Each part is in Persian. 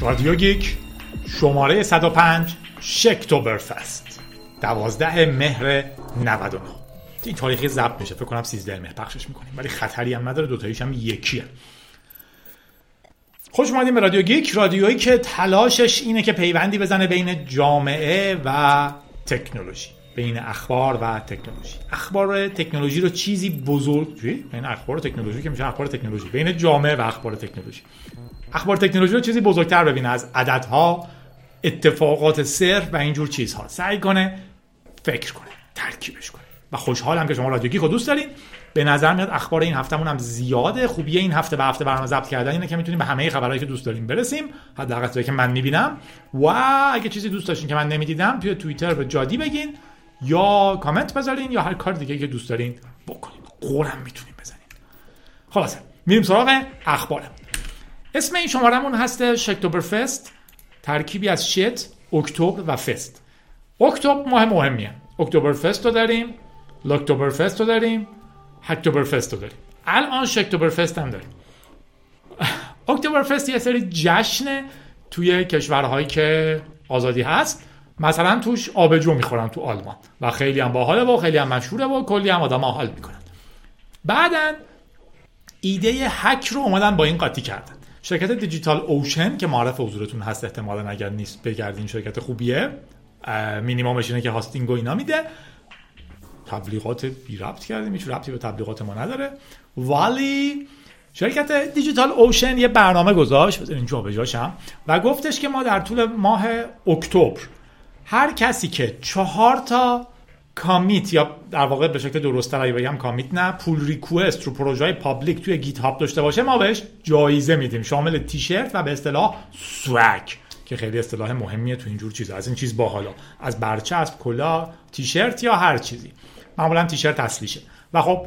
رادیو گیک شماره 105 شکتوبرفست. دوازده مهر 99 این تاریخی ضبط میشه فکر کنم 13 مهر پخشش می‌کنیم ولی خطری هم نداره دوتاییش هم یکیه. خوش اومدیم به رادیو گیک رادیویی که تلاشش اینه که پیوندی بزنه بین جامعه و تکنولوژی بین اخبار و تکنولوژی. اخبار تکنولوژی رو چیزی بزرگ بین اخبار تکنولوژی که میشه اخبار تکنولوژی. بین جامعه و اخبار تکنولوژی. اخبار تکنولوژی رو چیزی بزرگتر ببینه از عددها اتفاقات صرف و اینجور چیزها. سعی کنه فکر کنه ترکیبش کنه. و خوشحالم که شما رادیو گیک دوست دارین. به نظر میاد اخبار این هفتهمون هم زیاده. خوبی این هفته به هفته برنامه ضبط کردن اینه که می‌تونیم به همه خبرهایی که دوست داریم برسیم. حداقل که من می‌بینم. و اگه چیزی دوست داشتین که من نمی‌دیدم توی توییتر به جادی بگین یا کامنت بذارین یا هر کار دیگه که دوست دارین بکنین. قورم می‌تونیم بزنین. خلاصه میریم سراغ اخبارم اسم این شمارمون هست شکتوبر فست ترکیبی از شت اکتبر و فست. اکتبر ماه مهمیه. اکتبر فست رو داریم لاکتوبر فست رو داریم هکتوبر فست رو داریم. الان شکتوبر فست هم داریم. اکتبر فست یه سری جشن توی کشورهایی که آزادی هست. مثلا توش آبجو می‌خورن تو آلمان و خیلی هم باحاله و خیلی هم مشهوره و کلی هم آدم حال می‌کنن. بعدا ایده هک رو اومدن با این قاطی کردن. شرکت Digital Ocean که معرف حضورتون هست احتمالا اگر نیست بگردین شرکت خوبیه مینیممش اینه که hosting و اینا میده. تبلیغات بی ربط کردیم هیچ ربطی به تبلیغات ما نداره. ولی شرکت Digital Ocean یه برنامه گذاشت بذارین جابجاشم و گفتش که ما در طول ماه اکتبر هر کسی که چهار تا commit یا در واقع به شکل درست اگه بگم commit نه pull request رو پروژه های public توی GitHub داشته باشه ما بهش جایزه میدیم. شامل تیشرت و به اصطلاح swag که خیلی اصطلاح مهمیه تو اینجور چیزا. از این چیز باحالا از برچسب کلا تیشرت یا هر چیزی. معمولا تیشرت اصلیشه. و خب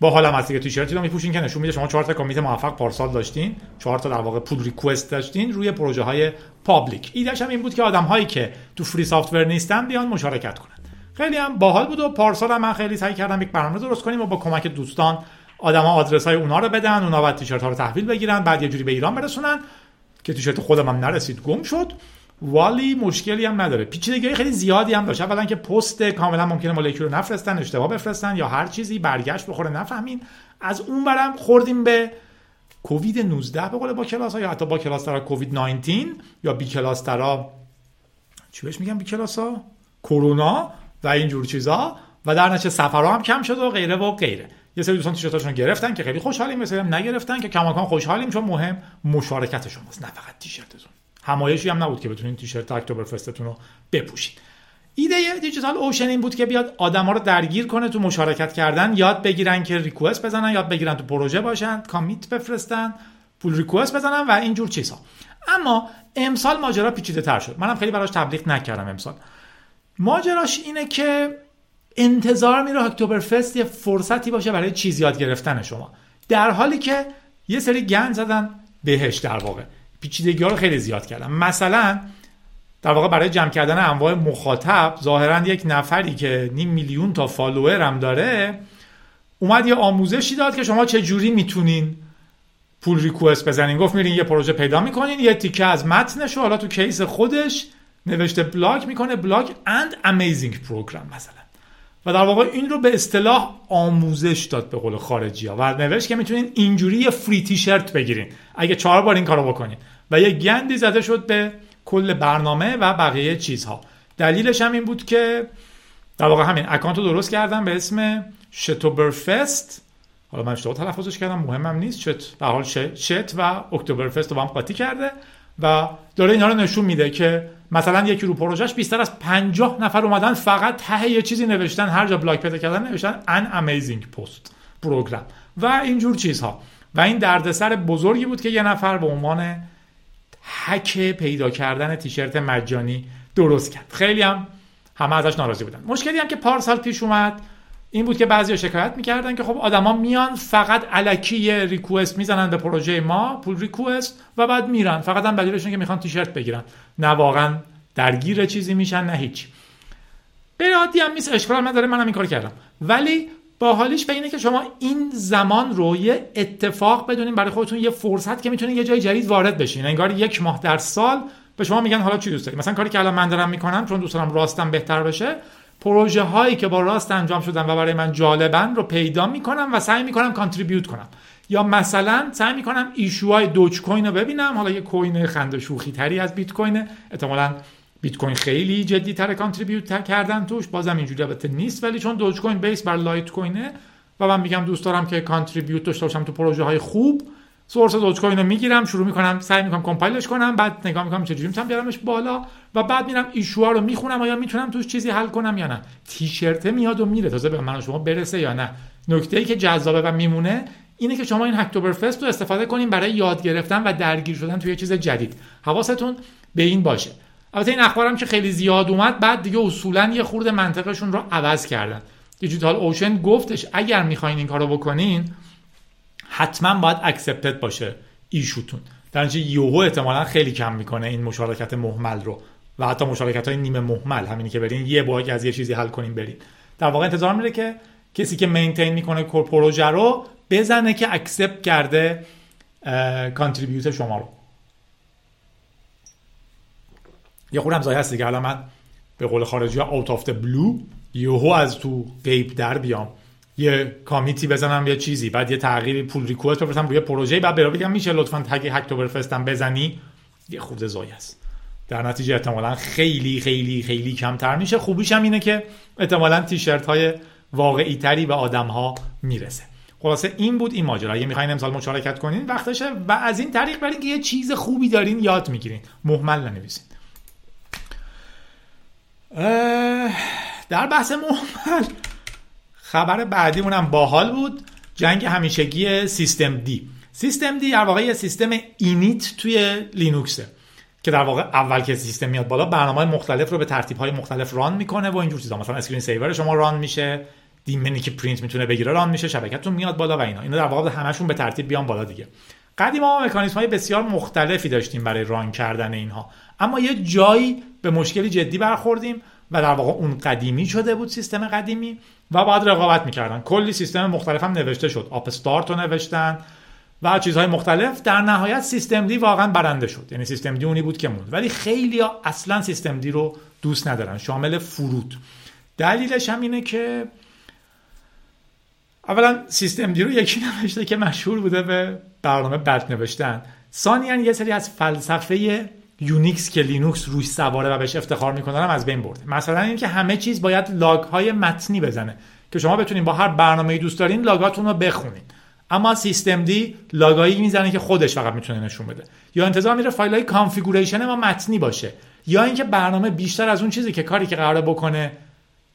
با حالا هستی که تیشرتی رو میپوشین که نشون میده شما چهار تا commit موفق پارسال داشتین. چهار تا در واقع pull request داشتین روی پروژه های public. ایدهش هم این بود که آدم هایی که تو free soft نیستن بیان مشارکت کنن. خیلی هم باحال بود و پارسال هم من خیلی سعی کردم یک برنامه درست کنیم و با کمک دوستان آدما آدرس های اونا رو بدن اونا بعد تیشرت ها رو تحویل بگیرن بعد یه جوری به ایران برسونن که تیشرت خودم هم نرسید گم شد. ولی مشکلی هم نداره. پیچیدگی خیلی زیادی هم داشت. اولا که پست کاملا ممکنه مولکول رو نفرستن اشتباه بفرستن یا هر چیزی برگشت بخوره نفهمین. از اون برم خوردیم به کووید 19 به قول با کلاس ها یا حتی با کلاس ترا کووید 19 یا بی کلاس ترا چی بهش میگم بی کلاس ها کرونا؟ و اینجور چیزا و در نتیجه سفرها هم کم شد و غیره و غیره. یه سری دوستان تیشرتاشون گرفتن که خیلی خوشحالیم هم نگرفتن که کماکان خوشحالیم چون مهم مشارکت شماست نه فقط تیشرتتون. همایشی هم نبود که بتونین تیشرت اکتبر فستتون رو بپوشید ایده دیجیتال اوشن این بود که بیاد آدما رو درگیر کنه تو مشارکت کردن یاد بگیرن که ریکوست بزنن یاد بگیرن تو پروژه باشن کامیت بفرستن پول ریکوست بزنن و اینجور چیزها اما امسال ماجرا پیچیده تر شد. منم خیلی براش تبلیغ نکردم امسال. ماجراش اینه که انتظار میره اکتبر فست یه فرصتی باشه برای چیز یاد گرفتن شما. در حالی که یه سری گند زدن بهش در واقع. پیچیدگی رو خیلی زیاد کردن. مثلا در واقع برای جمع کردن انواع مخاطب ظاهرا یک نفری که نیم میلیون تا فالوور هم داره اومد یه آموزشی داد که شما چه جوری می‌تونین pull request بزنین. گفت میرین یه پروژه پیدا می‌کنین یه تیکه از متنش حالا تو case خودش نوشته block می‌کنه block and amazing program مثلا. و در واقع این رو به اصطلاح آموزش داد به قول خارجی ها و نوشت که می‌تونین اینجوری یه free T-shirt بگیرین. اگه چهار بار این کارو بکنین. و یه گندی زده شد به کل برنامه و بقیه چیزها. دلیلش هم این بود که در واقع همین اکانت رو درست کردم به اسم شتوبرفست حالا من اشتباه تلفظش کردم مهمم نیست. shit به حال shit و اکتبرفست رو با هم قاطی کرده. و داره اینا رو نشون میده که مثلا یکی رو پروژهش بیشتر از 50 نفر اومدن فقط ته یه چیزی نوشتن هر جا بلاک پیدا کردن نوشتن an amazing best program و اینجور چیزها. و این دردسر بزرگی بود که یه نفر به عنوان هک پیدا کردن تیشرت مجانی درست کرد. خیلی هم همه ازش ناراضی بودن. مشکلی هم که پارسال پیش اومد این بود که بعضی شکایت می‌کردن که خب آدما میان فقط الکی یه ریکوست می‌زنن به پروژه ما پول ریکوست و بعد میرن. فقط هم دلیلشون که می‌خوان تیشرت بگیرن. نه واقعا درگیر چیزی میشن نه هیچ. به عادی هم نیست. اشکال نداره. منم این کار کردم. ولی باحالیش به اینه که شما این زمان رو یه اتفاق بدونین برای خودتون یه فرصت که می‌تونین یه جای جدید وارد بشین. انگار یک ماه در سال به شما میگن حالا چی دوست داری؟ مثلا کاری که الان من دارم می‌کنم چون دوست دارم Rust م بهتر بشه پروژه هایی که با Rust انجام شدن و برای من جالبن رو پیدا می‌کنم و سعی می‌کنم contribute کنم. یا مثلا سعی می‌کنم issue های دوج کوین رو ببینم. حالا یه coin خنده شوخی تری از بیت کوین احتمالاً بیت کوین خیلی جدی تر contribute کردن توش. بازم اینجوری البته نیست. ولی چون دوج کوین base بر لایت کوینه و من میگم دوست دارم که contribute داشته باشم تو پروژه های خوب سورس دوج کوین رو می‌گیرم شروع می‌کنم سعی می‌کنم کامپایلش کنم بعد نگاه می‌کنم چجوری می‌تونم بیارمش بالا و بعد میرم ایشوها رو می‌خونم آیا می‌تونم توش چیزی حل کنم یا نه. تیشرت میاد و میره. تازه به من شما برسه یا نه. نکته ای که جذابه و میمونه اینه که شما این هکتوبر فست رو استفاده کنیم برای یاد گرفتن و درگیر شدن توی چیز جدید. حواستون به این باشه. البته این اخبارم که خیلی زیاد اومد بعد دیگه اصولا یه خورده منطقشون رو عوض کردن. دیجیتال اوشن گفتش اگر می‌خواین این کارو بکنین حتما باید اکسپتد باشه ایشوتون. در یوهو احتمالا خیلی کم می‌کنه این مشارکت محمل رو و حتی مشارکت های نیمه محمل. همینی که برین یه باگ از یه چیزی حل کنین برین. در واقع انتظار میره که کسی که مینتین می‌کنه پروژه رو بزنه که اکسپت کرده کانتریبیوت شما رو. یه خورم زایی هست که الان من به قول خارجی ها اوت آف بلو یهو از تو غیب در بیام. یه کامیتی بزنم یه چیزی. بعد یه تغییری پول ریکوست بفرستم روی پروژه بعد برام بگم میشه لطفا تگ هکتوبر فستم بزنی یه خورده زایی است. در نتیجه احتمالا خیلی خیلی خیلی کمتر میشه. خوبیش هم اینه که احتمالا تیشرت های واقعی تری به آدم ها می‌رسه. خلاصه این بود این ماجرا. اگه می‌خواین امسال مشارکت کنین وقتشه. و از این طریق برین که یه چیز خوبی دارین یاد می‌گیرین. محمل ننویسین. در بحث مهمل خبر بعدیمون هم باحال بود. جنگ همیشگی systemd. systemd در واقع یه سیستم init توی لینوکسه که در واقع اول که سیستم میاد بالا برنامه مختلف رو به ترتیب های مختلف run می‌کنه و اینجور چیزا. مثلا screen saver شما run میشه daemon ی که پرینت می‌تونه بگیره run میشه شبکه‌تون میاد بالا و اینا. اینا در واقع همشون به ترتیب بیان بالا دیگه. قدیم ما مکانیزم های بسیار مختلفی داشتیم برای run کردن اینها. اما یه جایی به مشکلی جدی برخوردیم و در واقع اون قدیمی شده بود سیستم قدیمی. و بعد رقابت می‌کردن. کلی سیستم مختلف هم نوشته شد. آپ استارت رو نوشتن و چیزهای مختلف. در نهایت سیستم دی واقعا برنده شد. یعنی سیستم دی اونی بود که موند. ولی خیلی ها اصلا سیستم دی رو دوست ندارن. شامل فرود. دلیلش هم اینه که اولا سیستم دی رو یکی نوشته که مشهور بوده به برنامه بد نوشتن. ثانیا یه سری از فلسفه یونیکس که لینوکس روش سواره و بهش افتخار می‌کنن از بین برده. مثلا اینکه همه چیز باید log های متنی بزنه که شما بتونین با هر برنامه دوست دارین log اتون رو بخونین. اما systemd log ایی می‌زنه که خودش فقط می‌تونه نشون بده. یا انتظار میره فایل های configuration ما متنی باشه. یا اینکه برنامه بیشتر از اون چیزی که کاری که قراره بکنه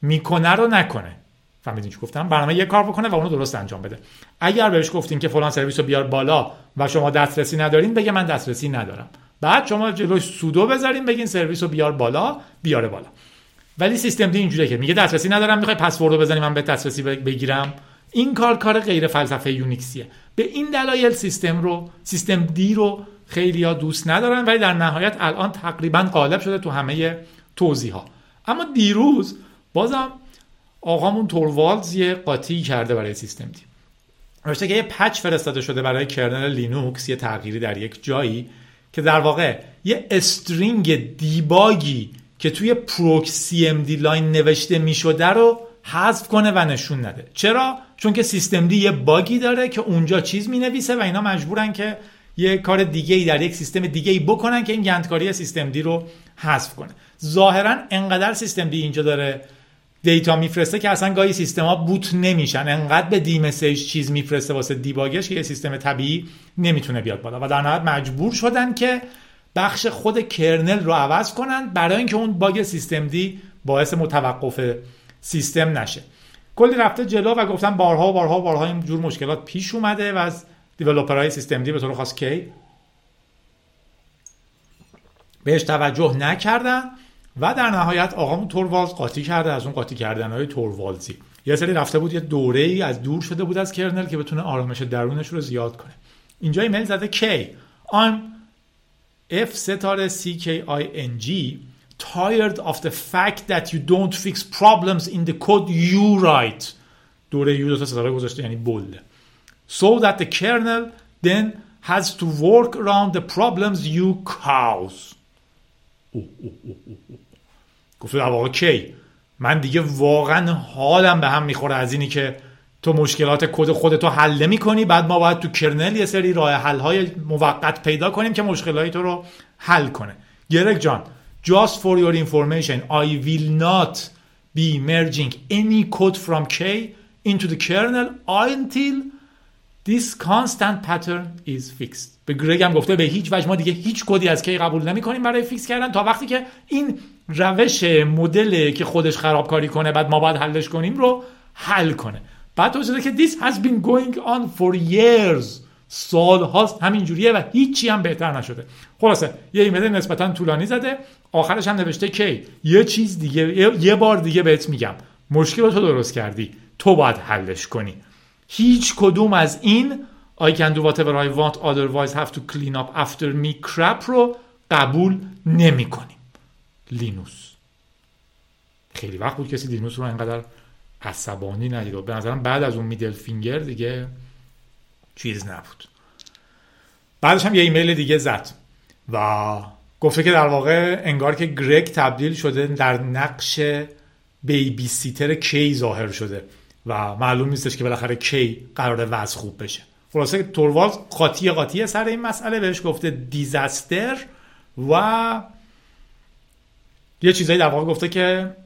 می‌کنه رو نکنه. فهمیدین چی گفتم؟ برنامه یه کار بکنه و اونو درست انجام بده. اگر بهش گفتیم که فلان سرویس رو بیار بالا و شما دسترسی ندارین بگه من دسترسی ندارم. بعد شما جلوش سودو بذارین بگین سرویس رو بیار بالا بیاره بالا. ولی سیستم دی اینجوریه که میگه دسترسی ندارم می‌خوای پسورد رو بزنی من به دسترسی بگیرم. این کار کار غیر فلسفه یونیکسیه. به این دلایل سیستم رو سیستم دی رو خیلی ها دوست ندارن ولی در نهایت الان تقریبا غالب شده تو همه توضیح ها اما دیروز بازم آقامون توروالدز یه قاطی کرده برای systemd. نوشته که یه patch فرستاده شده برای kernel لینوکس یه تغییری در یک جایی. که در واقع یه string debug ی که توی proc cmdline نوشته می شده رو حذف کنه و نشون نده. چرا؟ چون که systemd یه bug ی داره که اونجا چیز می نویسه و اینا مجبورن که یه کار دیگه ای در یک سیستم دیگه ای بکنن که این گندکاری systemd رو حذف کنه. ظاهرا انقدر سیستم دی اینجا داره دیتا میفرسته که اصلا گاهی سیستما بوت نمیشن. انقدر به دی مسیج چیز میفرسته واسه دیباگش که یه سیستم طبیعی نمی‌تونه بیاد بالا. و در نهایت مجبور شدن که بخش خود کرنل رو عوض کنن برای اینکه اون باگ سیستم دی باعث متوقف سیستم نشه. کلی رفته جلو و گفتن بارها و بارها و بارها این جور مشکلات پیش اومده و از دیولپرهای سیستم دی به طور خاص کی؟ بهش توجه نکردن. و در نهایت آقامون توروالز قاطی کرده از اون قاطی کردن های توروالزی یه سری رفته بود یه دوره ای از دور شده بود از کرنل که بتونه آرامش درونش رو زیاد کنه. اینجا ایمیل زده کی I'm F ستاره C K I N G tired of the fact that you don't fix problems in the code you write. دوره یو دو تا ستاره گذاشته یعنی بولده so that the kernel then has to work around the problems you cause. گفته واقع کی من دیگه واقعا حالم به هم می‌خوره از اینی که تو مشکلات کد خودتو حل نمی کنی بعد ما باید تو کرنل یه سری راه حل های موقت پیدا کنیم که مشکلات تو رو حل کنه. گرگ جان just for your information I will not be merging any code from K into the kernel until this constant pattern is fixed. به گرگ هم گفته به هیچ وجه ما دیگه هیچ کدی از Kay قبول نمی کنیم برای fix کردن تا وقتی که این روش مدل که خودش خرابکاری کنه بعد ما باید حلش کنیم رو حل کنه. بعد توضیح که this has been going on for years. سال هاست همینجوریه و هیچی هم بهتر نشده. خلاصه یه ایمیل نسبتا طولانی زده. آخرش هم نوشته Kay یه چیز دیگه یه بار دیگه بهت میگم. مشکل تو درست کردی. تو باید حلش کنی. هیچ کدوم از این I can do whatever I want otherwise have to clean up after me crap رو قبول نمی کنیم لینوس. خیلی وقت بود کسی لینوس رو اینقدر عصبانی ندید. به نظرم بعد از اون middle finger دیگه چیز نبود. بعدش هم یه ایمیل دیگه زد و گفته که در واقع انگار که گرگ تبدیل شده در نقش بیبی سیتر کی ظاهر شده و معلوم نیستش که بالاخره کی قرار وضع خوب بشه. خلاصه تورواز قاطی قاطی سر این مسئله بهش گفته دیزاستر و یه چیزایی در واقع گفته که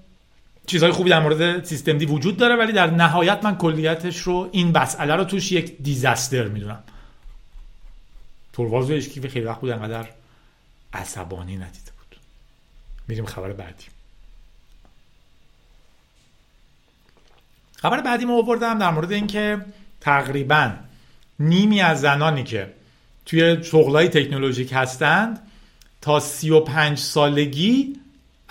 چیزهای خوبی در مورد سیستم دی وجود داره ولی در نهایت من کلیتش رو این مسئله رو توش یک دیزاستر می‌دونم. تورواز رو که خیلی وقت بود انقدر عصبانی ندیده بود. میریم خبر بعدی. خبر بعدی ما آوردم در مورد اینکه تقریبا نیمی از زنانی که توی شغلای تکنولوژیک هستند تا 35 سالگی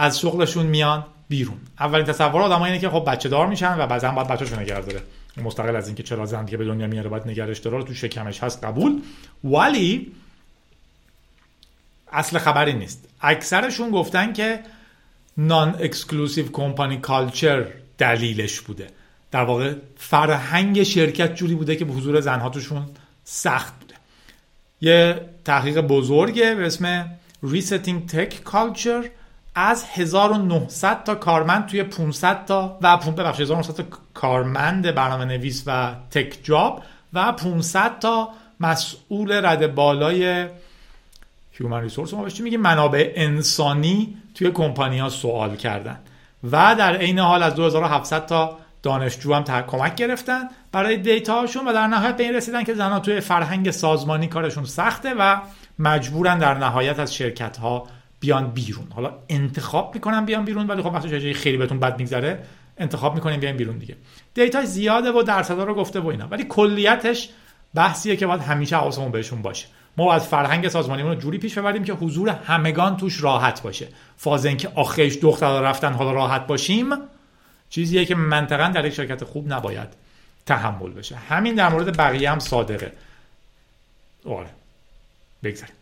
از شغلشون میان بیرون. اولین تصور آدم اینه که خب بچه دار میشن و بعضا باید بچه‌شون نگه داره. مستقل از اینکه چرا زن که به دنیا میاره باید نگرش داره تو شکمش هست قبول. ولی اصل خبری نیست. اکثرشون گفتن که non-inclusive company culture دلیلش بوده. در واقع فرهنگ شرکت جوری بوده که به حضور زنها توشون سخت بوده. یه تحقیق بزرگه به اسم Resetting Tech Culture از 1900 تا کارمند توی 500 تا و ببخشید 1900 تا کارمند برنامه نویس و tech job و 500 تا مسئول رد بالای هیومن ریسورس. ما بهش میگیم؟ منابع انسانی توی کمپانی ها سوال کردن. و در عین حال از 2700 تا دانشجو هم کمک گرفتن برای دیتا هاشون و در نهایت به این رسیدن که زنها توی فرهنگ سازمانی کارشون سخته و مجبورن در نهایت از شرکت ها بیان بیرون. حالا انتخاب می‌کنن بیان بیرون ولی خب وقتی خیلی بهتون بد میگذره انتخاب می‌کنین بیان بیرون دیگه. دیتا زیاده و درصدا رو گفته و اینا. ولی کلیتش بحثیه که باید همیشه حواسمون بهشون باشه. ما از فرهنگ سازمانیمون رو جوری پیش ببریم که حضور همگان توش راحت باشه. فاز اینکه آخرش دختر رفتن حالا راحت باشیم چیزیه که منطقا در یک شرکت خوب نباید تحمل بشه. همین در مورد بقیه هم صادقه. آره. بگذاریم.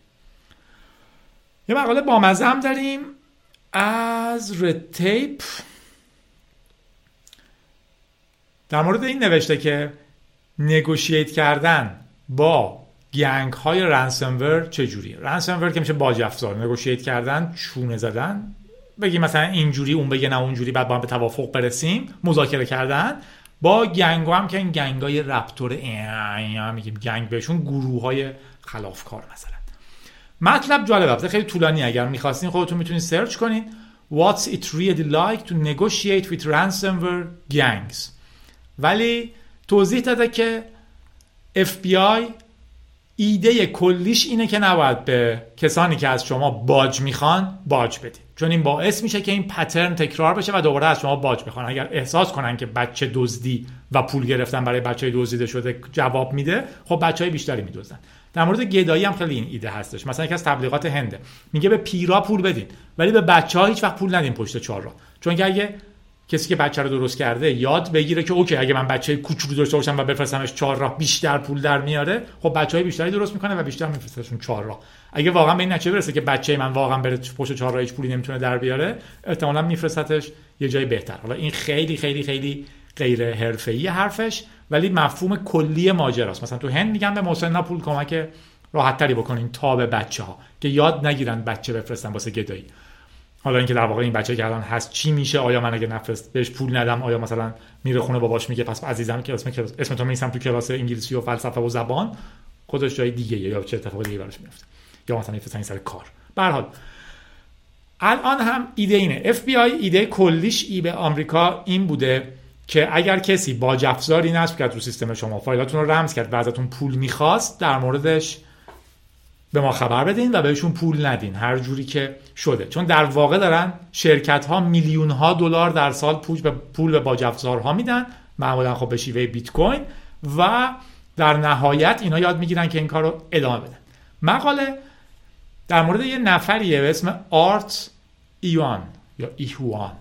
یه مقاله با هم داریم. از رتیپ در مورد این نوشته که نگوشیت کردن با گنگ های رنسمور چجوریه؟ رنسمور که میشه باج افزار نگوشیت کردن چونه زدن. بگی مثلا اینجوری اون بگه نه اونجوری بعد با هم به توافق برسیم. مذاکره کردن. با گنگ هم که این گنگ های رپتور میگیم گنگ بهشون گروه های خلافکار مثلا. مطلب جالبه خیلی طولانی. اگر می‌خواستین خودتون می‌تونید سرچ کنین. What's it really like to negotiate with ransomware gangs? ولی توضیح داده که FBI ایده کلیش اینه که نباید به کسانی که از شما باج می‌خوان باج بدید چون این باعث میشه که این پترن تکرار بشه و دوباره از شما باج بخوان. اگر احساس کنن که بچه دزدی و پول گرفتن برای بچه دزدیده شده جواب میده خب بچه های بیشتری میدوزن در مورد گدایی هم خیلی این ایده هستش. مثلا یکی از تبلیغات هنده میگه به پیرا پول بدین ولی به بچه ها هیچ وقت پول ندین پشت چهار را چون که اگه کسی که بچه رو درست کرده یاد بگیره که اوکی اگه من بچه کوچولو داشته باشم و بفرستمش چهار راه بیشتر پول در میاره خب بچه های بیشتری درست می‌کنه و بیشتر میفرستشون چهار راه. اگه واقعا به این نتیجه برسه که بچه من واقعا بره پشت چهار هیچ پولی نمی‌تونه در بیاره احتمالاً میفرستتش یه جای بهتر. حالا این خیلی خیلی خیلی غیر حرفه‌ای حرفش ولی مفهوم کلی ماجراست. مثلا تو هند میگن به مسن پول کمک راحت تری بکنین تا به بچه ها که یاد نگیرن بچه بفرستن واسه گدایی. حالا اینکه در واقع این بچه که الان هست چی میشه آیا من اگه نفرست بهش پول ندم آیا مثلا میره خونه باباش میگه پس عزیزم که اسم اسم تو میسم تو کلاس انگلیسی و فلسفه و زبان خودش جای دیگه یا چه اتفاقی دیگه براش میفته یا مثلا میفرستن سر کار. به حال الان هم ایده اینه. آی ایده کلیش ای به آمریکا این بوده. که اگر کسی با افزاری نصب کرد رو سیستم شما فایلاتون رو رمز کرد و ازتون پول می‌خواست در موردش به ما خبر بدین و بهشون پول ندین. هر جوری که شده. چون در واقع دارن شرکت ها میلیون ها دلار در سال پول به پول به باج افزارها میدن. معمولا خب به شیوه بیت کوین و در نهایت اینا یاد می‌گیرن که این کار رو ادامه بدن. مقاله در مورد یه نفریه به اسم آرت ایوان یا ایهوان.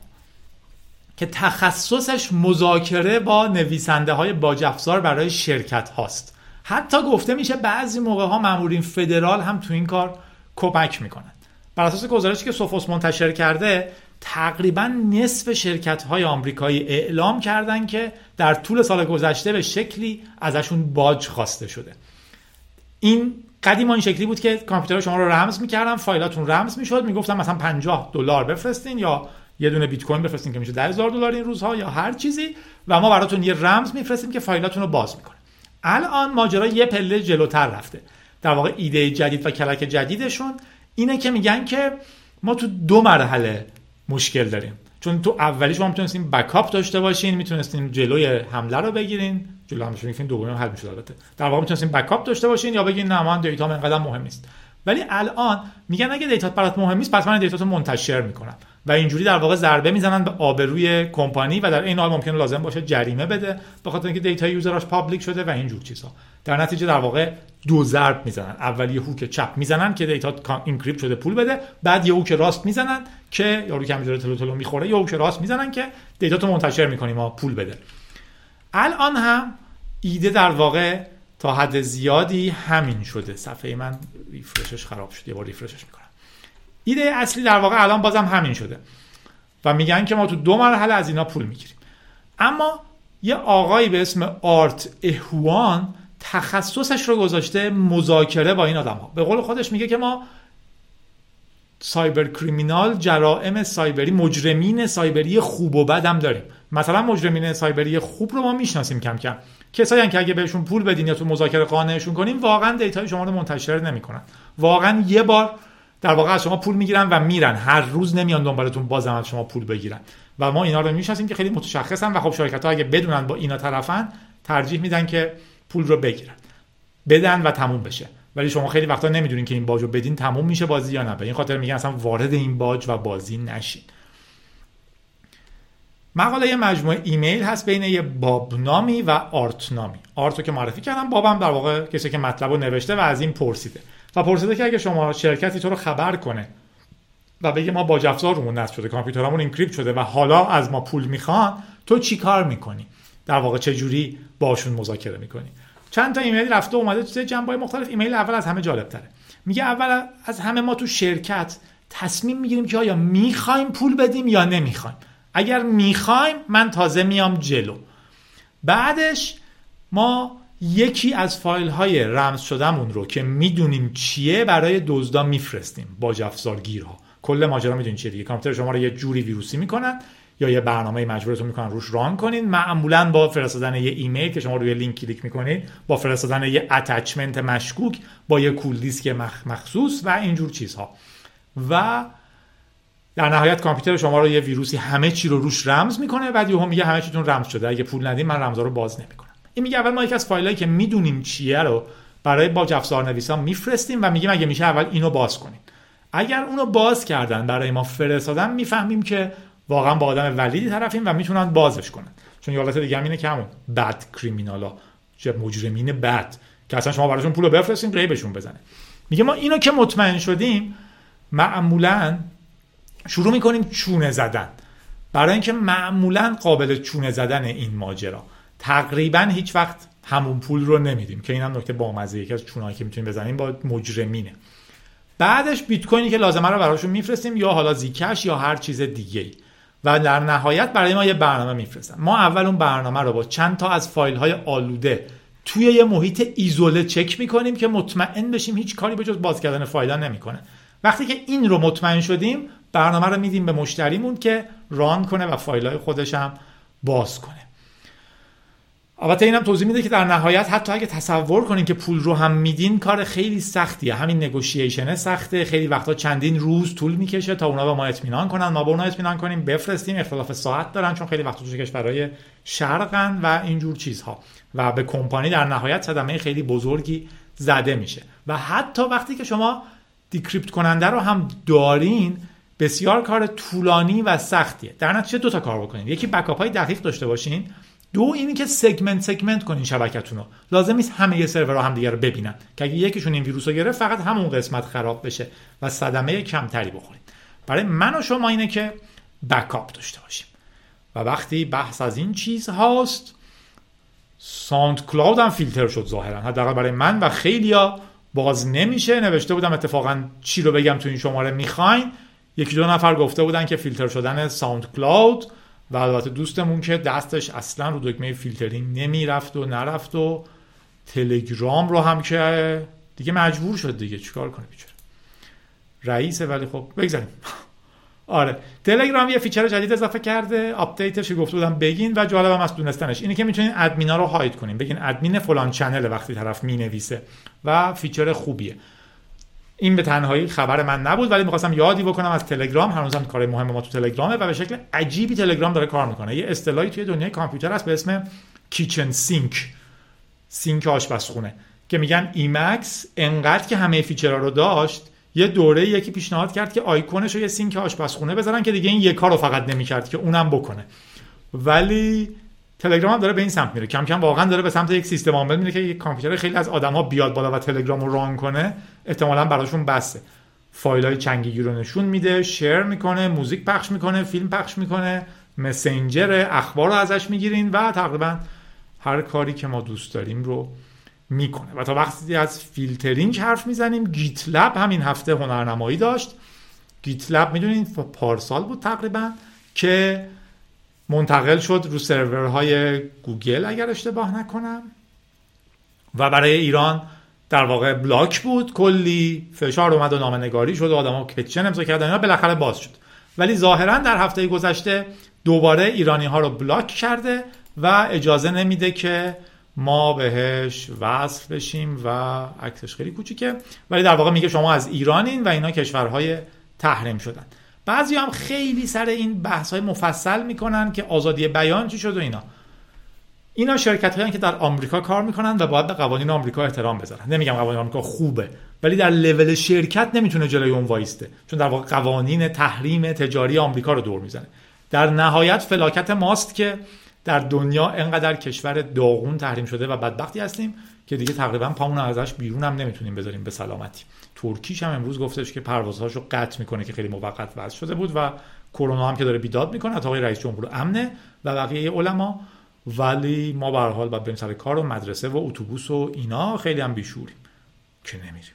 که تخصصش مذاکره با نویسنده های باج افزار برای شرکت هاست. حتی گفته میشه بعضی موقع ها مامورین فدرال هم تو این کار کمک می‌کنن. بر اساس گزارشی که سوفوس منتشر کرده تقریبا نصف شرکت های آمریکایی اعلام کردن که در طول سال گذشته به شکلی ازشون باج خواسته شده. این قدیم این شکلی بود که کامپیوتر شما رو رمز می‌کردن فایلاتون رمز می‌شد می‌گفتن مثلا 50 دلار بفرستین یا یه دونه بیت کوین بفرستین که میشه 10000 دلار این روزها یا هر چیزی و ما براتون یه رمز میفرستیم که فایلاتون رو باز می‌کنه. الان ماجرا یه پله جلوتر رفته. در واقع ایده جدید و کلک جدیدشون اینه که میگن که ما تو دو مرحله مشکل داریم. چون تو اولی شما می‌تونستین backup داشته باشین می‌تونستین جلوی حمله رو بگیرین. جلو حمله میگین دومی حل می‌شد البته. در واقع می‌تونستین backup داشته باشین یا بگین نه من data انقدر مهم نیست. ولی الان میگن اگه data برات مهم نیست پس من data منتشر می‌کنم. و اینجوری در واقع ضربه می‌زنن به آبروی کمپانی و در این حال ممکنه لازم باشه جریمه بده به خاطر اینکه data user اش public شده و اینجور چیزها در نتیجه در واقع دو ضرب می‌زنن. اول یه hook چپ می‌زنن که data encrypt شده پول بده. بعد یه hook راست می‌زنن که یارو که همینجوری تلو تلو می‌خوره یه hook راست می‌زنن که data تو منتشر می‌کنیم ما پول بده. الان هم ایده در واقع تا حد زیادی همین شده. صفحه من ریفرشش خراب شد. یه بار ریفرشش می‌کنم. ایده اصلی در واقع الان بازم همین شده. و میگن که ما تو دو مرحله از اینا پول می‌گیریم. اما یه آقایی به اسم آرت اهوان تخصصش رو گذاشته مذاکره با این آدم ها به قول خودش میگه که ما سایبر کریمینال جرائم سایبری مجرمین سایبری خوب و بد هم داریم. مثلا مجرمین سایبری خوب رو ما می‌شناسیم کم کم. کسایی که اگه بهشون پول بدین یا تو مذاکره قانعشون کنیم واقعا data ی شما رو منتشر نمی‌کنن. واقعا یه بار در واقع از شما پول می‌گیرن و میرن. هر روز نمیان دنبالتون بازم از شما پول بگیرن. و ما اینا رو می‌شناسیم که خیلی متشخصن و خب شرکت ها اگه بدونن با اینا طرفن ترجیح میدن که پول رو بگیرن. بدن و تموم بشه. ولی شما خیلی وقتا نمی‌دونین که این باج رو بدین تموم میشه بازی یا نه. به این خاطر میگن اصلا وارد این باج و بازی نشین. مقاله یه مجموعه ایمیل هست بین یه باب نامی و آرت نامی. آرت رو که معرفی کردم بابم در واقع کسی که مطلب رو نوشته و از این پرسیده. و پرسیده که اگه شما شرکتی تو رو خبر کنه و بگه ما باج افزار رومون نصب شده کامپیوترمون encrypt شده و حالا از ما پول می‌خوان تو چی کار می‌کنی؟ در واقع چه جوری باشون مذاکره می‌کنی؟ چند تا ایمیل رفته اومده تو جنبه مختلف. ایمیل اول از همه جالب تره میگه اول از همه ما تو شرکت تصمیم می‌گیریم که آیا می‌خوایم پول بدیم یا نمی‌خوایم. اگر می‌خوایم من تازه میام جلو. بعدش ما یکی از فایل های رمز شدهمون رو که می‌دونیم چیه برای دزدا میفرستیم باج افزار گیرها کل ماجرا می‌دونین چیه دیگه. کامپیوتر شما رو یه جوری ویروسی می‌کنن یا یه برنامه مجبورتون می‌کنن روش run کنین. معمولا با فرستادن یه ایمیل که شما روی لینک کلیک می‌کنید با فرستادن یه attachment مشکوک با یه کول دیسک مخصوص و اینجور چیزها. و در نهایت کامپیوتر شما رو یه ویروسی همه چی رو روش رمز می‌کنه بعد یهو میگه همه چیتون رمز شده. اگه پول ندین من رمزا رو باز نمی‌کنم. این میگه اول ما یک از فایلایی که می‌دونیم چیه رو برای با افزار نویسان میفرستیم و میگیم اگه میشه اول اینو باز کنیم. اگر اونو باز کردن برای ما فرستادن می‌فهمیم که واقعا با آدم ولیدی طرفیم و می‌تونن بازش کنن. چون یه حالت دیگه هم اینه که همون بد کریمینالا چه مجرمین بد که اصلا شما براشون پول بفرستین ریبشون بزنه میگه ما اینو که مطمئن شدیم معمولا شروع می‌کنیم چونه زدن. برای اینکه معمولا قابل چونه زدن این ماجرا. تقریبا هیچ وقت همون پول رو نمیدیم که این هم نکته بامزه یکی از چونایی که می‌تونیم بزنیم با مجرمینه. بعدش بیت کوینی که لازمه رو براشون میفرستیم یا حالا زیکش یا هر چیز دیگه و در نهایت برای ما یه برنامه میفرستن. ما اول اون برنامه رو با چند تا از فایل های آلوده توی یه محیط ایزوله چک می‌کنیم که مطمئن بشیم هیچ کاری به جز باز کردن فایل نمی‌کنه. وقتی که این رو مطمئن شدیم برنامه رو میدیم به مشتریمون که ران کنه و فایل های خودش هم باز کنه. البته اینم توضیح میده که در نهایت حتی اگه تصور کنین که پول رو هم میدین کار خیلی سختیه. همین نگوشیشن سخته. خیلی وقتا چندین روز طول می‌کشه تا اونا به ما اطمینان کنن. ما به اونا اطمینان کنیم بفرستیم. اختلاف ساعت دارن چون خیلی وقتا تو کشورهای شرقن و اینجور چیزها. و به کمپانی در نهایت صدمه خیلی بزرگی زده میشه. و حتی وقتی که شما decrypt کننده رو هم دارین بسیار کار طولانی و سختیه. در نتیجه دو تا کار بکنید یکی backup های دقیق داشته باشین. دو اینی که segment segment کنین شبکتون رو لازم نیست همه سرورها هم دیگه رو ببینن. که اگه یکیشون این ویروس رو گرفت فقط همون قسمت خراب بشه و صدمه کمتری بخورید برای من و شما اینه که backup داشته باشیم. و وقتی بحث از این چیز هاست SoundCloud هم فیلتر شد ظاهرا. حداقل برای من و خیلیا باز نمیشه. نوشته بودم اتفاقا چی رو بگم تو این شماره می‌خواین. یکی دو نفر گفته بودن که فیلتر شدن SoundCloud. و البته دوستمون که دستش اصلا رو دکمه فیلترینگ نمی‌رفت و نرفت و تلگرام رو هم که دیگه مجبور شد دیگه. چیکار کنه بیچاره رئیسه ولی خب بگذاریم. آره. تلگرام یه feature جدید اضافه کرده. update ش گفته بودم بگین و جالبم از دونستنش اینه که می‌تونین ادمینا رو hide کنین. بگین ادمین فلان channel وقتی طرف می‌نویسه و feature خوبیه. این به تنهایی خبر من نبود ولی می‌خواستم یادی بکنم از تلگرام. هنوزم کار مهم ما تو تلگرامه و به شکل عجیبی تلگرام داره کار می‌کنه. یه اصطلاحی توی دنیای کامپیوتر هست به اسم kitchen sink. سینک آشپزخونه. که میگن Emacs انقدر که همه feature ها رو داشت یه دوره یکی پیشنهاد کرد که آیکونش رو یه سینک آشپزخونه بذارن که دیگه این یه کار رو فقط نمی‌کرد که اونم بکنه. ولی تلگرام هم داره به این سمت میره. کم کم واقعا داره به سمت یک سیستم عامل میره که یک کامپیوتر خیلی از آدما بیاد بالا و تلگرام رو run کنه احتمالا براشون بسه فایل های چند گیگی رو نشون میده share می‌کنه موزیک پخش می‌کنه فیلم پخش می‌کنه مسنجر اخبار رو ازش می‌گیرین و تقریبا هر کاری که ما دوست داریم رو می‌کنه. و تا وقتی از فیلترینگ حرف می‌زنیم GitLab همین هفته هنرنمایی داشت. GitLab می‌دونین پارسال بود تقریبا که منتقل شد رو سرورهای گوگل اگر اشتباه نکنم. و برای ایران در واقع block بود. کلی فشار اومد و نامه‌نگاری شد و هشتگ چنج امضا کردن. اینا بالاخره باز شد. ولی ظاهرا در هفته گذشته دوباره ایرانی ها رو بلاک کرده و اجازه نمیده که ما بهش وصل بشیم و عکسش خیلی کوچیکه. ولی در واقع میگه شما از ایرانین و اینا کشورهای تحریم شدن. بعضی هم خیلی سر این بحث های مفصل می‌کنن که آزادی بیان چی شد و اینا. اینا شرکت هایی که در آمریکا کار می‌کنن و باید به قوانین آمریکا احترام بذارن. نمیگم قوانین آمریکا خوبه ولی در لول شرکت نمی‌تونه جلوی اون وایسته چون در واقع قوانین تحریم تجاری آمریکا رو دور می‌زنه. در نهایت فلاکت ماست که در دنیا انقدر کشور داغون تحریم شده و بدبختی هستیم که دیگه تقریبا پامون ازش بیرون هم نمی‌تونیم بذاریم به سلامتی. ترکیش هم امروز گفتش که پروازهاشو قطع می‌کنه که خیلی موقت وضع شده بود و کرونا هم که داره بیداد می‌کنه تا آقای رئیس جمهور امنه و بقیه علما. ولی ما به حال باید بریم سر کار و مدرسه و اتوبوس و اینا خیلی هم بیشوریم که نمیریم.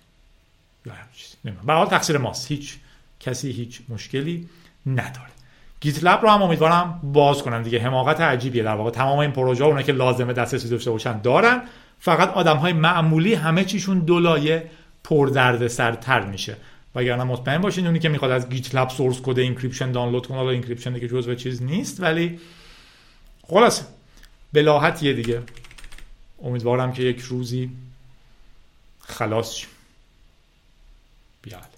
یا هر چیزی. به حال تقصیر ماست. هیچ کسی هیچ مشکلی نداره. GitLab رو هم امیدوارم باز کنن دیگه. حماقت عجیبیه. در واقع تمام این پروژه اونا که لازمه دسترسی داشته باشن دارن. فقط آدم های معمولی همه چیشون دولایه پردردسرتر میشه. وگرنه مطمئن باشین اونی که می‌خواد از GitLab source code encryption دانلود کنه حالا encryption که جزء چیز نیست ولی خلاص بلاحتیه دیگه. امیدوارم که یک روزی خلاص شیم. بیاد.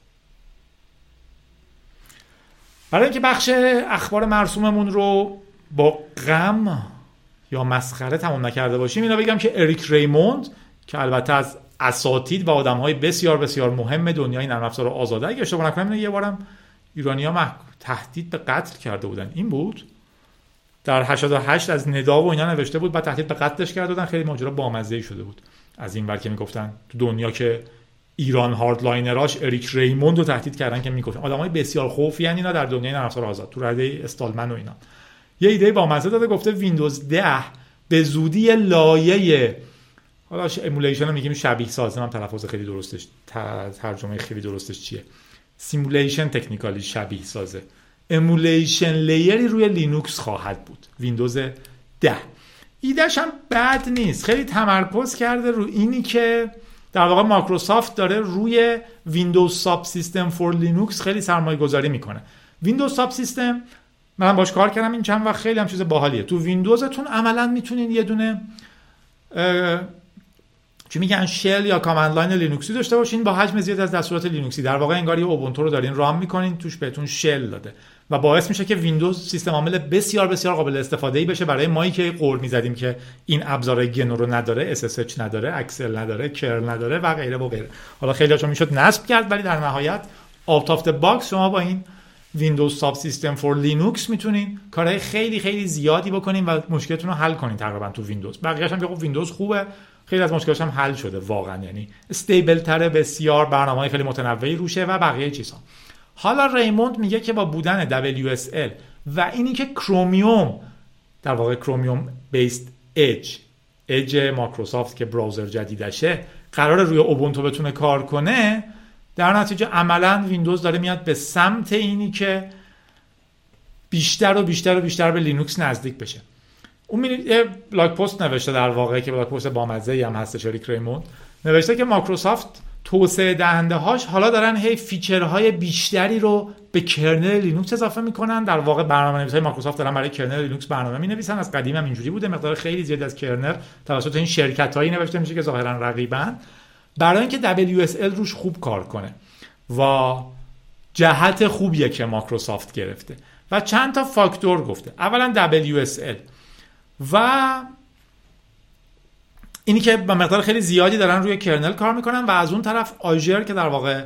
برای اینکه بخش اخبار مرسوممون رو با غم یا مسخره تمام نکرده باشیم اینا بگم که اریک ریموند که البته از اساتید و آدم های بسیار بسیار مهم دنیای نرم افزار آزاده. اگه اشتباه نکنم یه بارم ایرانیا تهدید به قتل کرده بودن. این بود؟ در 88 از ندا و اینا نوشته بود بعد تهدید به قتلش کرده بودن. خیلی ماجرا بامزه شده بود. از این ور که می‌گفتن. تو دنیا که ایران hardliner اش اریک ریموند رو تهدید کردن که می‌گفتن. آدمای بسیار خوفی‌ان اینا در دنیای نرم افزار آزاد. تو رده استالمن و اینا. یه ایده بامزه داده گفته ویندوز 10 به زودی لایه حالا emulation رو میگیم شبیه سازی هم تلفظ خیلی درستش ترجمه خیلی درستش چیه؟ simulation technically شبیه سازه. emulation layer ی روی لینوکس خواهد بود. ویندوز 10 ایدهش هم بد نیست. خیلی تمرکز کرده رو اینی که در واقع مایکروسافت داره روی Windows Subsystem for Linux خیلی سرمایه گذاری می‌کنه. Windows Subsystem من باش کار کردم این چند وقت خیلی هم چیز باحالیه. تو ویندوزتون عملا می‌تونین یه دونه چی میگن؟ shell یا command line لینوکسی داشته باشین با حجم زیاد از دستورات لینوکسی در واقع انگار یه اوبونتو رو دارین run می‌کنین توش بهتون shell داده. و باعث میشه که ویندوز سیستم عامل بسیار بسیار قابل استفاده ای بشه برای مایی که غر می‌زدیم که این ابزار گنو رو نداره SSH نداره اکسل نداره curl نداره و غیره و غیره. حالا خیلی هاشون می‌شد نصب کرد ولی در نهایت out of box شما با این Windows Subsystem for Linux می‌تونین کارهای خیلی خیلی زیادی بکنین و مشکلتون رو حل کنین تقریبا تو ویندوز بقیه‌اش که خب ویندوز خوبه. خیلی از مشکلش هم حل شده واقعا. یعنی stable تره بسیار برنامه خیلی متنوعی روشه و بقیه چیزها. حالا ریموند میگه که با بودن WSL و اینی که Chromium در واقع Chromium based Edge Edge مایکروسافت که browser جدیدشه قرار روی اوبونتو بتونه کار کنه در نتیجه عملا ویندوز داره میاد به سمت اینی که بیشتر و بیشتر و بیشتر به لینوکس نزدیک بشه. اون یه blog post نوشته در واقع که blog post بامزه هم هست اریک ریموند. نوشته که مایکروسافت توسعه دهنده هاش حالا دارن هی feature های بیشتری رو به kernel لینوکس اضافه می‌کنن. در واقع برنامه نویسای مایکروسافت دارن برای kernel لینوکس برنامه می نویسن از قدیم هم اینجوری بوده. مقدار خیلی زیادی از kernel توسط این شرکت هایی نوشته میشه که ظاهرا رقیبن. برای اینکه WSL روش خوب کار کنه و جهت خوبیه که مایکروسافت گرفته. و چند تا فاکتور گفته. اولا WSL و اینی که به مقدار خیلی زیادی دارن روی kernel کار می‌کنن و از اون طرف آژر که در واقع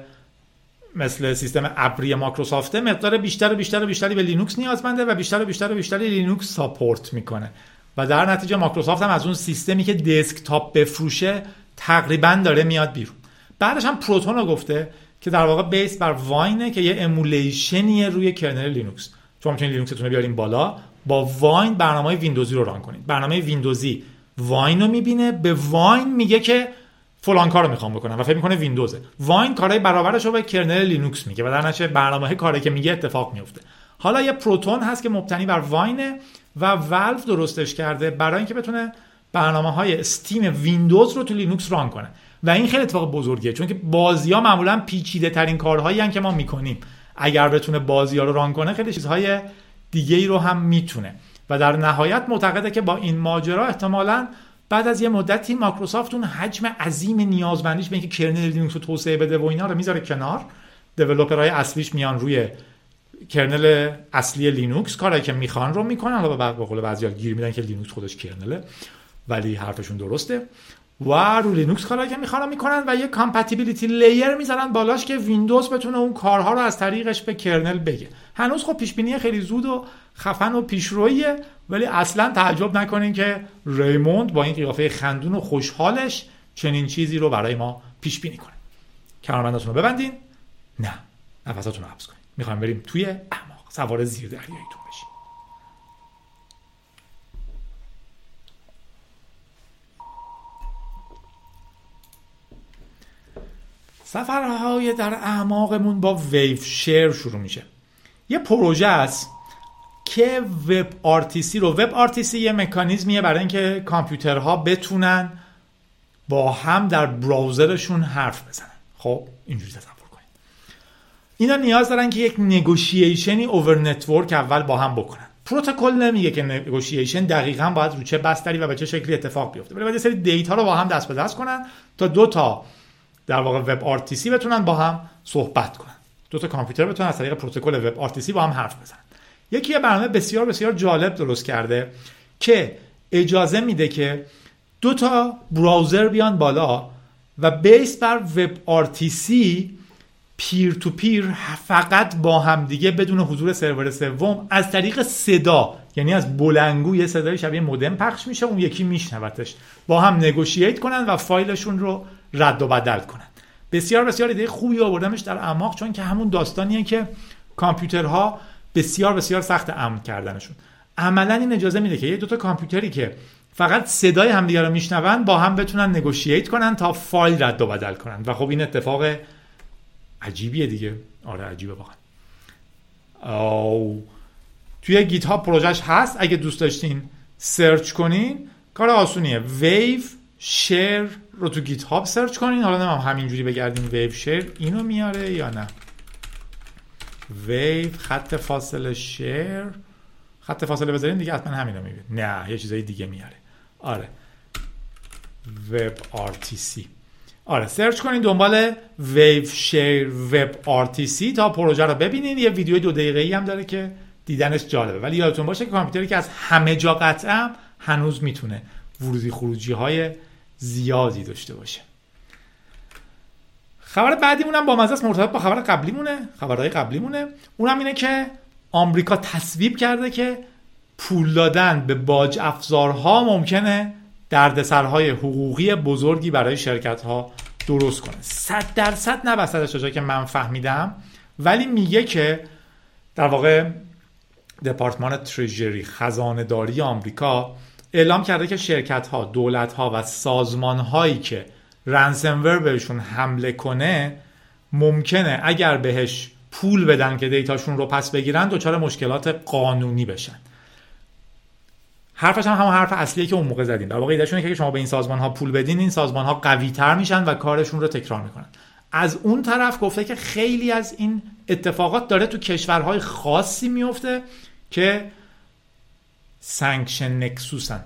مثل سیستم ابری مایکروسافته مقدار بیشتر و بیشتر و بیشتری به لینوکس نیازمنده و بیشتر و بیشتر و بیشتری لینوکس support می‌کنه. و در نتیجه مایکروسافت هم از اون سیستمی که desktop بفروشه تقریبا داره میاد بیرون. بعدش هم پروتون رو گفته که در واقع base بر واینه که یه emulation یه روی kernel لینوکس. شما می‌تونید لینوکستون رو بیارین بالا. با واین برنامه ویندوزی رو run کنید. برنامه ویندوزی واین رو می‌بینه به واین میگه که فلان کار رو می‌خوام بکنم و فکر می‌کنه ویندوزه. واین کارهای برابرش رو به kernel لینوکس میگه و در نتیجه برنامه کاری که میگه اتفاق میفته حالا یه پروتون هست که مبتنی بر واینه و ولو درستش کرده برای اینکه بتونه برنامه های استیم ویندوز رو تو لینوکس run کنه. و این خیلی اتفاق بزرگیه چون که بازی ها معمولا پیچیده ترین کارهایی که ما می‌کنیم. اگر بتونه بازی ها رو run کنه خیلی چیزهای دیگه ای رو هم می‌تونه. و در نهایت معتقده که با این ماجرا احتمالا بعد از یه مدتی مایکروسافت اون حجم عظیم نیازمندیش به اینکه kernel لینوکس رو توسعه بده و اینا رو می‌ذاره کنار. developer های اصلیش میان روی kernel اصلی لینوکس. کاری که می‌خوان رو می‌کنن. حالا به قول بعضیا گیر میدن که لینوکس خودش kernel ه ولی حرفشون درسته. و رو لینوکس کارهایی که می‌خوان می‌کنن و یه compatibility layer می‌ذارن بالاش که ویندوز بتونه اون کارها رو از طریقش به kernel بگه. هنوز خب پیش بینی خیلی زود و خفن و پیشرویه ولی اصلا تعجب نکنین که ریموند با این قیافه خندون و خوشحالش چنین چیزی رو برای ما پیش بینی کنه. کمربندتون رو ببندین. نه نفساتون رو حبس کنین. می‌خوایم بریم توی اعماق. سوار زیر دریاییتون بشیم سفرهای در اعماقمون با ویو شیر شروع میشه. یه پروژه است که WebRTC رو WebRTC یه مکانیزمیه برای اینکه کامپیوترها بتونن با هم در browser شون حرف بزنن. خب اینجوری تصور کنید. اینا نیاز دارن که یک negotiation ی over network اول با هم بکنن. پروتکل نمیگه که negotiation دقیقا باید رو چه بستری و به چه شکلی اتفاق بیفته. ولی باید یه سری data رو با هم دست به دست کنن تا دو تا در واقع WebRTC بتونن با هم صحبت کنن. دو تا کامپیوتر بتونن از طریق پروتکل WebRTC با هم حرف بزنن. یکی یه برنامه بسیار بسیار جالب درست کرده که اجازه میده که دو تا browser بیان بالا و base بر WebRTC peer to peer فقط با هم دیگه بدون حضور سرور سوم از طریق صدا یعنی از بلنگو یه صدای شبیه مودم پخش میشه اون یکی میشنوتش. با هم نگوشییت کنن و فایلشون رو رد و بدل کنن بسیار بسیار ایده خوبی آوردمش در اعماق چون که همون داستانیه که کامپیوترها بسیار بسیار سخت امن کردنشون. عملا این اجازه میده که یه دوتا کامپیوتری که فقط صدای همدیگه رو میشنون با هم بتونن نگوشییت کنن تا فایل رد و بدل کنن. و خب این اتفاق عجیبیه دیگه. آره عجیبه واقعا. او توی گیت ها پروژهش هست. اگه دوست داشتین search کنین کار آسونیه. ویو شیر رو تو گیت هاب search کنین. حالا نمیم همینجوری بگردین ویو شیر. اینو میاره یا نه؟ ویو خط فاصله شیر. خط فاصله بذارین دیگه حتما همینو می‌بینید. نه یه چیزای دیگه میاره. آره. WebRTC آره search کنین دنبال ویو شیر WebRTC تا پروژه رو ببینین. یه ویدیو دو دقیقه ای هم داره که دیدنش جالبه. ولی یادتون باشه که کامپیوتری که از همه جا قطعا هنوز می‌تونه ورودی خروجی های زیادی داشته باشه. خبر بعدیمون هم با مزه مرتبط با خبر قبلیمونه. خبرهای قبلیمونه. اونم اینه که آمریکا تصویب کرده که پول دادن به باج افزارها ممکنه دردسرهای حقوقی بزرگی برای شرکت ها درست کنه. صد درصد نبستدش جایی که من فهمیدم. ولی میگه که در واقع دپارتمان تریجری خزانه داری آمریکا اعلام کرده که شرکت ها دولت ها و سازمان هایی که رنسمور بهشون حمله کنه ممکنه اگر بهش پول بدن که دیتاشون رو پس بگیرن دچار مشکلات قانونی بشن. حرفش هم همون حرف اصلیه که اون موقع زدیم. در واقع ایدهشونه که شما به این سازمان ها پول بدین این سازمان ها قوی تر میشن و کارشون رو تکرار می‌کنن. از اون طرف گفته که خیلی از این اتفاقات داره تو کشورهای خاصی میفته که سانکشن نکسوسن.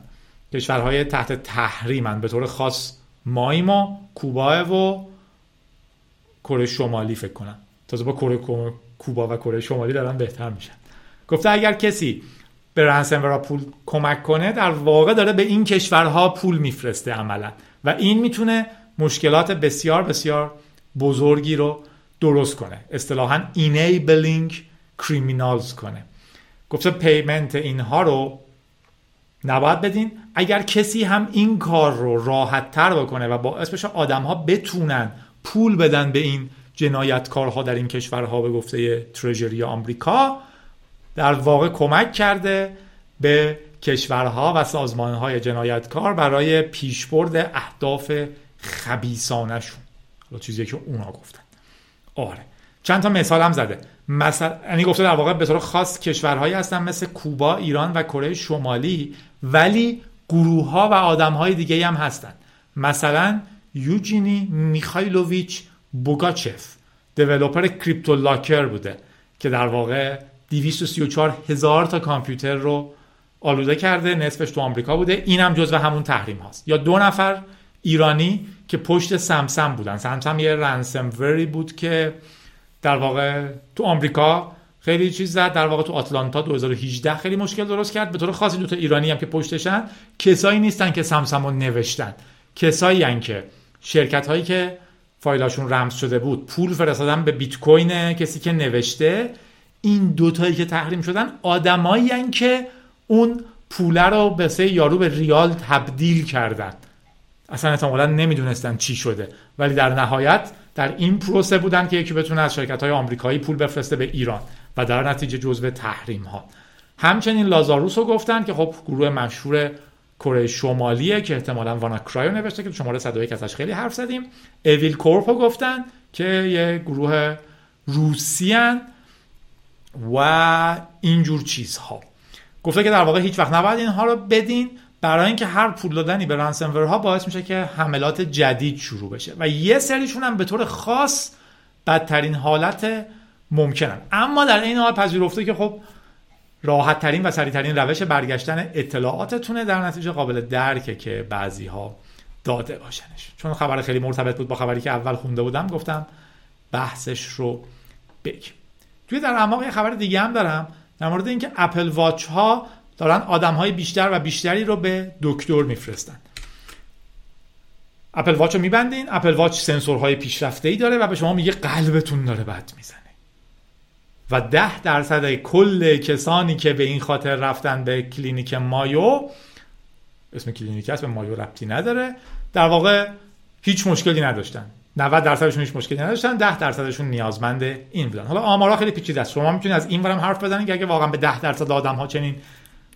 کشورهای تحت تحریمن. به طور خاص ماییم و کوبا و کره شمالی فکر کنم. تازه با کره کوبا و کره شمالی دارن بهتر میشن. گفته اگر کسی به رنسنورا پول کمک کنه در واقع داره به این کشورها پول میفرسته عملا. و این می‌تونه مشکلات بسیار بسیار بزرگی رو درست کنه. اصطلاحا enabling criminals کنه. گفته پیمنت اینها رو نباید بدین. اگر کسی هم این کار رو راحت تر بکنه و باعث بشه آدم ها بتونن پول بدن به این جنایتکارها در این کشورها به گفته ترژری آمریکا در واقع کمک کرده به کشورها و سازمانهای جنایتکار برای پیشبرد اهداف خبیسانشون حالا چیزی که اونا گفتن. آره. چند تا مثال هم زده. مثلا یعنی گفته در واقع به طور خاص کشورهایی هستن مثل کوبا، ایران و کره شمالی ولی گروه ها و آدم های دیگه هم هستن. مثلا یوجینی میخایلوویچ بوگاچف دیولوپر کریپتو لاکر بوده که در واقع 234 هزار تا کامپیوتر رو آلوده کرده نصفش تو آمریکا بوده. اینم جزو همون تحریم هاست. یا دو نفر ایرانی که پشت سمسم بودن. سمسم یه رنسموری بود که در واقع تو آمریکا خیلی چیز زد در واقع تو آتلانتا 2018 خیلی مشکل درست کرد. به طور خاصی دو تا ایرانی هم که پشتشن کسایی نیستن که سمسم رو نوشتن. کسایی هن که شرکت هایی که فایلاشون رمز شده بود پول فرستادن به بیت کوین کسی که نوشته این دوتایی که تحریم شدن آدمایی که اون پوله رو به سه یارو به ریال تبدیل کردن. اصلا احتمالا نمی‌دونستن چی شده. ولی در نهایت در این پروسه بودن که یکی بتونه از شرکت های آمریکایی پول بفرسته به ایران و در نتیجه جزو تحریم ها همچنین لازاروس رو گفتن که خب گروه مشهور کره شمالیه که احتمالا وانا کرایو نوشته که شماره 101 ازش خیلی حرف زدیم اویل کورپ رو گفتن که یه گروه روسیان و اینجور چیزها. گفته که در واقع هیچ وقت نباید اینها رو بدین. برای اینکه هر پول دادنی به رانسمورها باعث میشه که حملات جدید شروع بشه. و یه سریشون هم به طور خاص بدترین حالت ممکنن. اما در این حال پذیرفته که خب راحت ترین و سریع روش برگشتن اطلاعاتتونه در نتیجه قابل درکه که بعضی ها داده باشنش. چون خبر خیلی مرتبط بود با خبری که اول خونده بودم گفتم بحثش رو بگیم. توی در اعماق یه خبر دیگه هم دارم در مورد اینکه اپل واچ ها دارن آدم های بیشتر و بیشتری رو به دکتر میفرستن. اپل واچ رو میبندین اپل واچ سنسورهای پیشرفته ای داره و به شما میگه قلبتون داره بد می‌زنه. و ده درصد کل کسانی که به این خاطر رفتن به کلینیک مایو اسم کلینیک هست به مایو ربطی نداره در واقع هیچ مشکلی نداشتن. 90 درصدشون هیچ مشکلی نداشتن 10 درصدشون نیازمند این بودن. حالا آمارا خیلی پیچیده است. شما می‌تونید از این ورم حرف بزنید که اگه واقعا به 10 درصد آدم ها چنین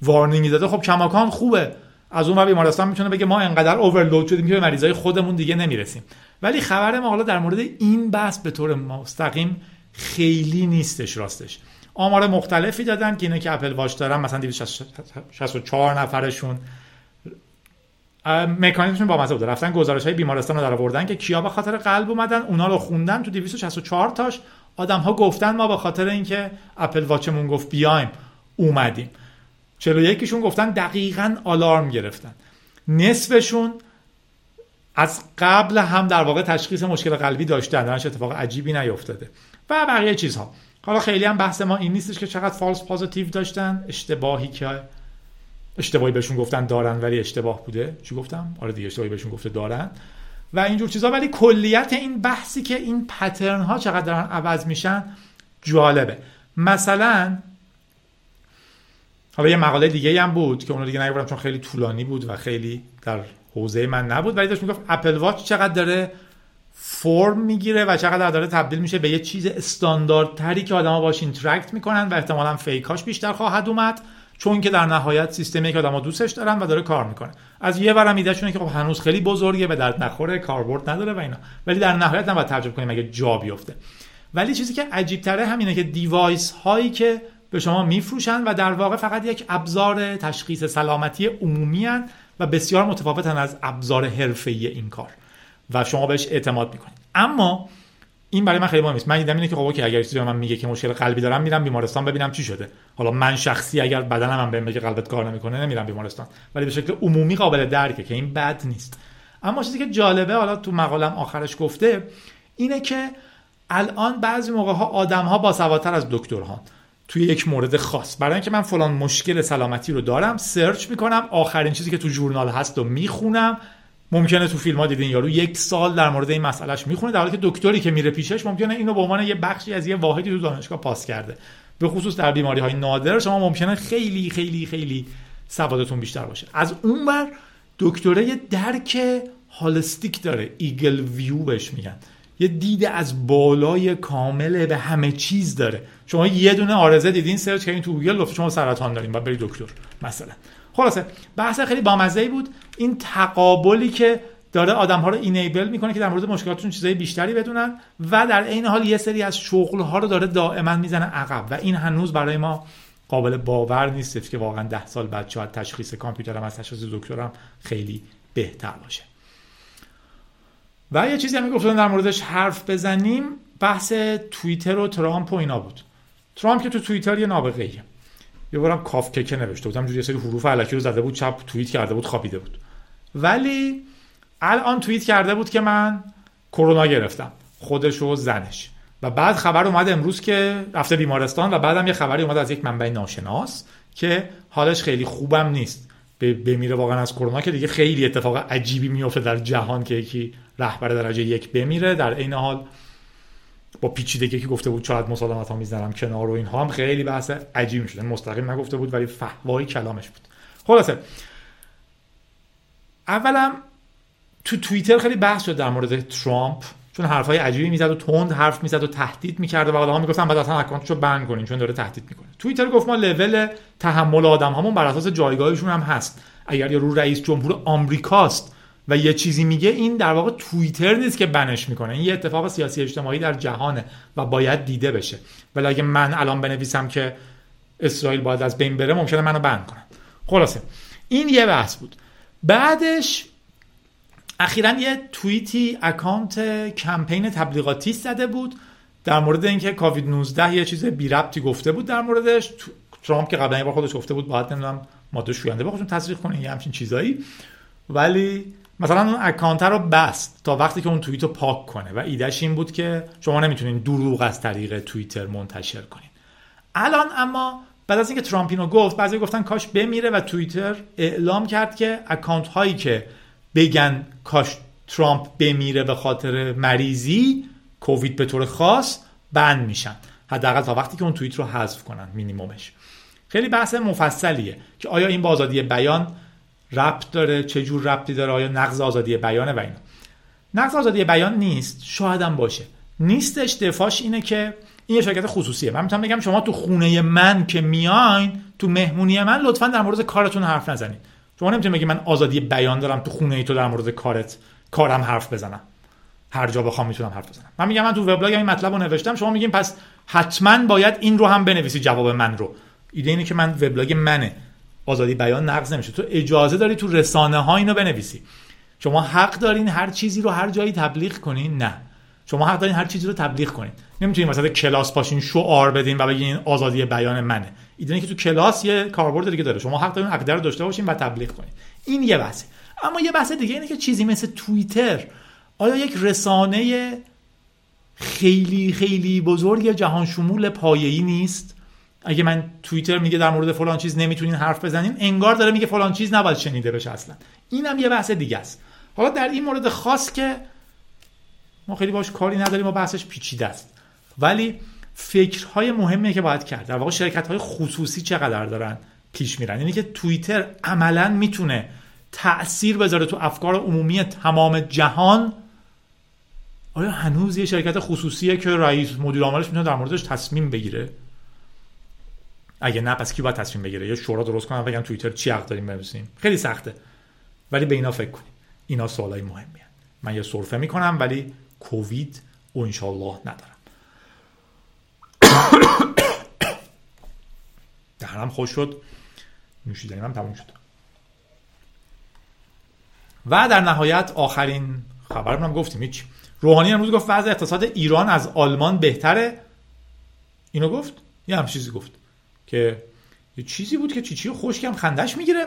warning ی داده خب کماکان خوبه. از اون بیمارستان می‌تونه بگه ما انقدر overload شدیم که به مریضای خودمون دیگه نمی‌رسیم. ولی خبر ما حالا در مورد این بحث به طور مستقیم خیلی نیستش راستش. آمار مختلفی دادن که اینا که اپل واچ دارن مثلا 264 نفرشون. مکانیزمشون با مزه رفتن گزارش های بیمارستان رو در آوردن که کیا به خاطر قلب اومدن اونا رو خوندن تو 264 تاش. آدم ها گفتن ما به خاطر اینکه اپل واچمون گفت بیایم اومدیم. 41 کشون گفتن دقیقا آلارم گرفتن. نصفشون از قبل هم در واقع تشخیص مشکل قلبی داشتن. درش اتفاق عجیبی نیفتاده. و بقیه چیزها. حالا خیلی هم بحث ما این نیستش که چقدر فالس پازیتیو داشتن. اشتباهی که اشتباهی بهشون گفتن دارن ولی اشتباه بوده. چی گفتم؟ آره دیگه اشتباهی بهشون گفته دارن. و اینجور چیزا ولی کلیت این بحثی که این پترن ها چقدر دارن عوض میشن جالبه. مثلا حالا یه مقاله دیگه هم بود که اون دیگه نگفتم چون خیلی طولانی بود و خیلی در حوزه من نبود ولی داشت می‌گفت اپل واچ چقدر داره فرم می‌گیره و چقدر داره تبدیل میشه به یه چیز استانداردتری که آدما باش interact می‌کنن و احتمالا fake اش بیشتر خواهد اومد چون که در نهایت سیستمی که آدما دوستش دارن و داره کار می‌کنه. از یه ورم ایدهشونه که خب هنوز خیلی بزرگه به درد نخوره کاربرد نداره و اینا. ولی در نهایت نباید تعجب کنیم اگه جا بیفته. ولی چیزی که عجیب تره همینه که device هایی که به شما میفروشن و در واقع فقط یک ابزار تشخیص سلامتی عمومی هن و بسیار متفاوتن از ابزار حرفه‌ای این کار. و شما بهش اعتماد می‌کنید. اما این برای من خیلی مهم نیست. من دیدم اینه که خب اوکی اگر چیزی من میگه که مشکل قلبی دارم میرم بیمارستان ببینم چی شده. حالا من شخصی اگر بدنم هم بهم بگه قلبت کار نمی‌کنه نمیرم بیمارستان. ولی به شکل عمومی قابل درکه که این بد نیست. اما چیزی که جالبه حالا تو مقالم آخرش گفته اینه که الان بعضی موقع ها آدم ها با سوادتر از دکترها. توی یک مورد خاص. برای اینکه من فلان مشکل سلامتی رو دارم سرچ می‌کنم آخرین چیزی که تو جورنال هست و می‌خونم. ممکنه تو فیلم ها دیدین یارو یک سال در مورد این مسئلهش می‌خونه در حالی که دکتری که میره پیشش ممکنه اینو به عنوان یه بخشی از یه واحدی تو دانشگاه پاس کرده. به خصوص در بیماری های نادر شما ممکنه خیلی خیلی خیلی سوادتون بیشتر باشه. از اون بر دکتره درک هالستیک داره eagle view بهش میگن. یه دید از بالای کامل به همه چیز داره. شما یه دونه عارضه دیدین search کردین تو گوگل گفت شما سرطان دارین و برید دکتر. مثلا خلاصه بحث خیلی بامزه بود. این تقابلی که داره آدم ها رو enable می‌کنه که در مورد مشکلاتشون چیزای بیشتری بدونن و در عین حال یه سری از شغل ها رو داره دائما می‌زنه عقب و این هنوز برای ما قابل باور نیست که واقعا ده سال بعد شاید تشخیص کامپیوترم از تشخیص دکترم خیلی بهتر باشه. و یه چیزی هم گفتم در موردش حرف بزنیم بحث توییتر و ترامپ و اینا بود. ترامپ که تو توییتر یه نابغه ایه یه بارم کافککه نوشته بودم جوری سری حروف علکی رو زده بود چپ توییت کرده بود خوابیده بود. ولی الان توییت کرده بود که من کرونا گرفتم. خودش و زنش. و بعد خبر اومد امروز که رفته بیمارستان و بعدم یه خبری اومد از یک منبع ناشناس که حالش خیلی خوبم نیست. بمیره واقعا از کرونا که دیگه خیلی اتفاق عجیبی میفته در جهان که یکی رهبر درجه یک بمیره. در عین حال با پیچیدگی که گفته بود شاید مسالمت ها می‌زنم کنار و اینها هم خیلی بحث عجیب شده مستقیم نگفته بود ولی فهوای کلامش بود. خلاصه. اولا تو توییتر خیلی بحث شد در مورد ترامپ چون حرفای عجیبی می‌زد و تند حرف می‌زد و تهدید می‌کرد و آدم‌ها می‌گفتن بعد اصلا اکانتشو بند کنین چون داره تهدید می‌کنه. توییتر گفت ما لول تحمل آدم هامون بر اساس جایگاهشون هم هست. اگر رو رئیس جمهور آمریکاست و یه چیزی میگه این در واقع توییتر نیست که بنش می‌کنه. این یه اتفاق سیاسی اجتماعی در جهانه و باید دیده بشه. ولی اگه من الان بنویسم که اسرائیل باید از بین بره ممکنه منو بند کنن. خلاصه. این یه بحث بود. بعدش اخیرا یه توییتی account کمپین تبلیغاتی زده بود در مورد اینکه کووید 19 یه چیز بی ربطی گفته بود در موردش. ترامپ که قبلا یه بار خودش گفته بود باید نمی‌دونم ماده شوینده به خودشون تزریق کنین یه همچین چیزایی. ولی مثلا اون account رو بست تا وقتی که اون توییت رو پاک کنه و ایدهش این بود که شما نمی‌تونین دروغ از طریق توییتر منتشر کنین. الان اما بعد از اینکه ترامپینو گفت بعضی گفتن کاش بمیره و توییتر اعلام کرد که اکانت هایی که بگن کاش ترامپ بمیره به خاطر مریضی کووید به طور خاص بند میشن. حداقل تا وقتی که اون توییت رو حذف کنن مینیمومش خیلی بحث مفصلیه که آیا این با آزادی بیان ربط داره چه جور ربطی داره آیا نقض آزادی بیانه و اینا. نقض آزادی بیان نیست شاید هم باشه. نیستش دفاعش اینه که این یه شرکت خصوصیه. من می‌تونم بگم شما تو خونه من که میاین تو مهمونی من لطفا در مورد کارتون حرف نزنید. شما نمی‌تونید بگی من آزادی بیان دارم تو خونه ای تو در مورد کارت کارم حرف بزنم. هر جا بخوام می‌تونم حرف بزنم. من میگم من تو وبلاگ این مطلب رو نوشتم شما میگین پس حتما باید این رو هم بنویسی جواب من رو. ایده اینه که من وبلاگ منه. آزادی بیان نقض نمیشه. تو اجازه داری تو رسانه ها اینو بنویسی. شما حق دارین هر چیزی رو هر جایی تبلیغ کنین؟ نه. شما حق دارین هر چیزی رو تبلیغ کنین. نمی‌تونین مثلا کلاس پاشین شعار بدین و بگین آزادی بیان منه. ایده که تو کلاس یه کاربرد دیگه داره. شما حق دارین عقیده رو داشته باشین و تبلیغ کنین. این یه بحثه. اما یه بحث دیگه اینه که چیزی مثل توییتر آیا یک رسانه خیلی خیلی بزرگ جهان شمول پایه‌ای نیست؟ اگه من توییتر میگه در مورد فلان چیز نمی‌تونین حرف بزنین انگار داره میگه فلان چیز نباید شنیده بشه اصلا. اینم یه بحث دیگه است. حالا در این مورد خاص که ما خیلی باش کاری نداریم و بحثش پیچیده است. ولی فکرهای مهمی که باید کرد. در واقع شرکت های خصوصی چقدر دارن پیش میرن؟ یعنی که توییتر عملا می‌تونه تاثیر بذاره تو افکار عمومی تمام جهان؟ آیا هنوز یه شرکت خصوصیه که رئیس مدیر عاملش می‌تونه در موردش تصمیم بگیره؟ اگه نه پس کی باید تصمیم بگیره؟ یا شورا درست کنن بگن توییتر چی حق داریم بنویسیم؟ خیلی سخته. ولی به اینا فکر کنیم. اینا سوالای مهمیه. من یه سرفه می‌کنم ولی کووید و انشالله ندارم. دهنم خوش شد. نوشیدنیم هم تموم شد. و در نهایت آخرین خبرمون گفتیم. هیچ. روحانی امروز گفت وضع اقتصاد ایران از آلمان بهتره. اینو گفت؟ یه هم چیزی گفت. که یه چیزی بود که چیچی خوشکم خندش می‌گیره.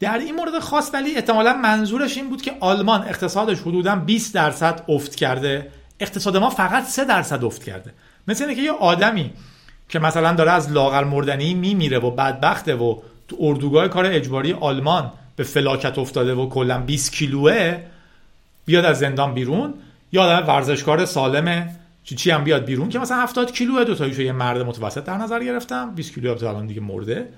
در این مورد خاص ولی احتمالا منظورش این بود که آلمان اقتصادش حدودا 20 درصد افت کرده. اقتصاد ما فقط 3 درصد افت کرده. مثل اینکه یه آدمی که مثلا داره از لاغر مردنی میمیره و بدبخته و تو اردوگاه کار اجباری آلمان به فلاکت افتاده و کلا 20 کیلوه بیاد از زندان بیرون یا آدم ورزشکار سالمه. چی چی هم بیاد بیرون که مثلا 70 کیلو دو تاییشو یه مرد متوسط در نظر گرفتم. 20 کیلو الان دیگه مرده.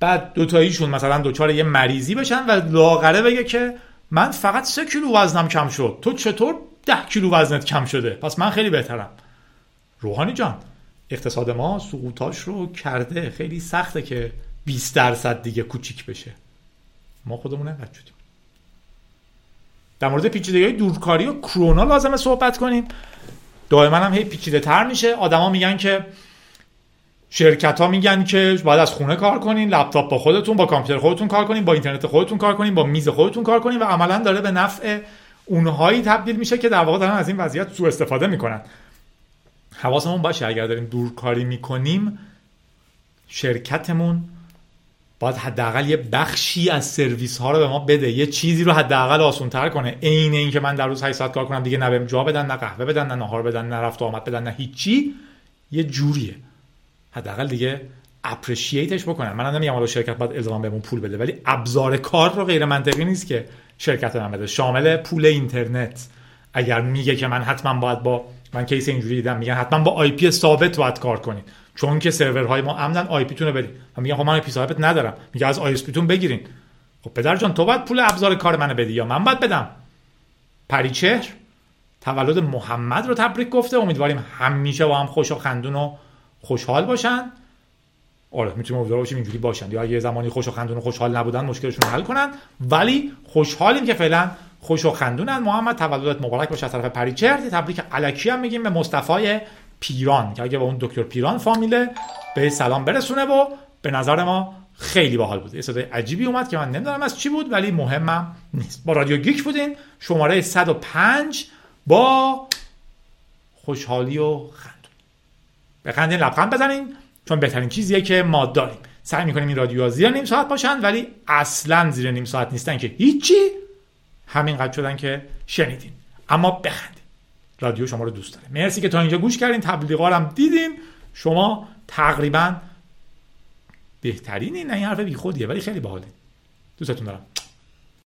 بعد دو تاییشون مثلا دوچار یه مریضی بشن و لاغره بگه که من فقط 3 کیلو وزنم کم شد. تو چطور 10 کیلو وزنت کم شده؟ پس من خیلی بهترم. روحانی جان اقتصاد ما سقوطاش رو کرده. خیلی سخته که 20 درصد دیگه کوچیک بشه. ما خودمون انقدر شدیم. در مورد پیچیدگی های دورکاری و کرونا لازمه صحبت کنیم. دائما هم هی پیچیده تر میشه. آدما میگن که شرکت ها میگن که باید از خونه کار کنین لپتاپ با خودتون با کامپیوتر خودتون کار کنین با اینترنت خودتون کار کنین با میز خودتون کار کنین و عملا داره به نفع اونهایی تبدیل میشه که در واقع دارن از این وضعیت سوء استفاده می‌کنن. حواسمون باشه اگر داریم دورکاری می‌کنیم شرکتمون باید حداقل یه بخشی از سرویس ها رو به ما بده. یه چیزی رو حداقل آسان تر کنه. عین اینکه من در روز 8 ساعت کار کنم دیگه نه بهم جا بدن نه قهوه بدن نه نهار بدن نه رفت آمد بدن نه هیچی. یه جوریه. حداقل دیگه appreciate ش بکنن. من نمیگم حالا شرکت باید الزام بهمون پول بده ولی ابزار کار رو غیر منطقی نیست که شرکت من بده. شامل پول اینترنت. اگر میگه که من حتما باید با من case اینجوری دیدم. میگن حتما با IP ثابت باید کار کنید. چون که سرورهای ما امنن IP تون بدین من میگم خب من IP ثابت ندارم. میگه از ISP تون بگیرین. خب پدر جان تو باید پول ابزار کار منو بدی یا من باید بدم؟ پریچهر تولد محمد رو تبریک گفته. امیدواریم همیشه با هم خوش و خندون و خوشحال باشن. آره می‌تونیم امیدوار باشیم اینجوری باشن. یا اگه زمانی خوش و خندون و خوشحال نبودن مشکلشون حل کنن. ولی خوشحالیم که فعلا خوش و خندونن. محمد تولدت مبارک باشه از طرف پریچهر تبریک الکی هم میگیم به مصطفی پیران که اگه با اون دکتر پیران فامیله به سلام برسونه و به نظر ما خیلی باحال بود. یه صدای عجیبی اومد که من نمی‌دونم از چی بود ولی مهمم نیست. با رادیو گیک بودین. شماره 105 با خوشحالی و خندون. بخندین لبخند بزنین چون بهترین چیزیه که ما داریم. سعی می‌کنیم این رادیو زیر نیم ساعت باشن ولی اصلا زیر نیم ساعت نیستن که هیچی. همینقدر شدن که شنیدین. اما بخندین. رادیو شما رو دوست داره. مرسی که تا اینجا گوش کردین. تبلیغا هم دیدین. شما تقریبا بهترینی نه این حرف بیخودیه ولی خیلی باحاله دوستتون دارم.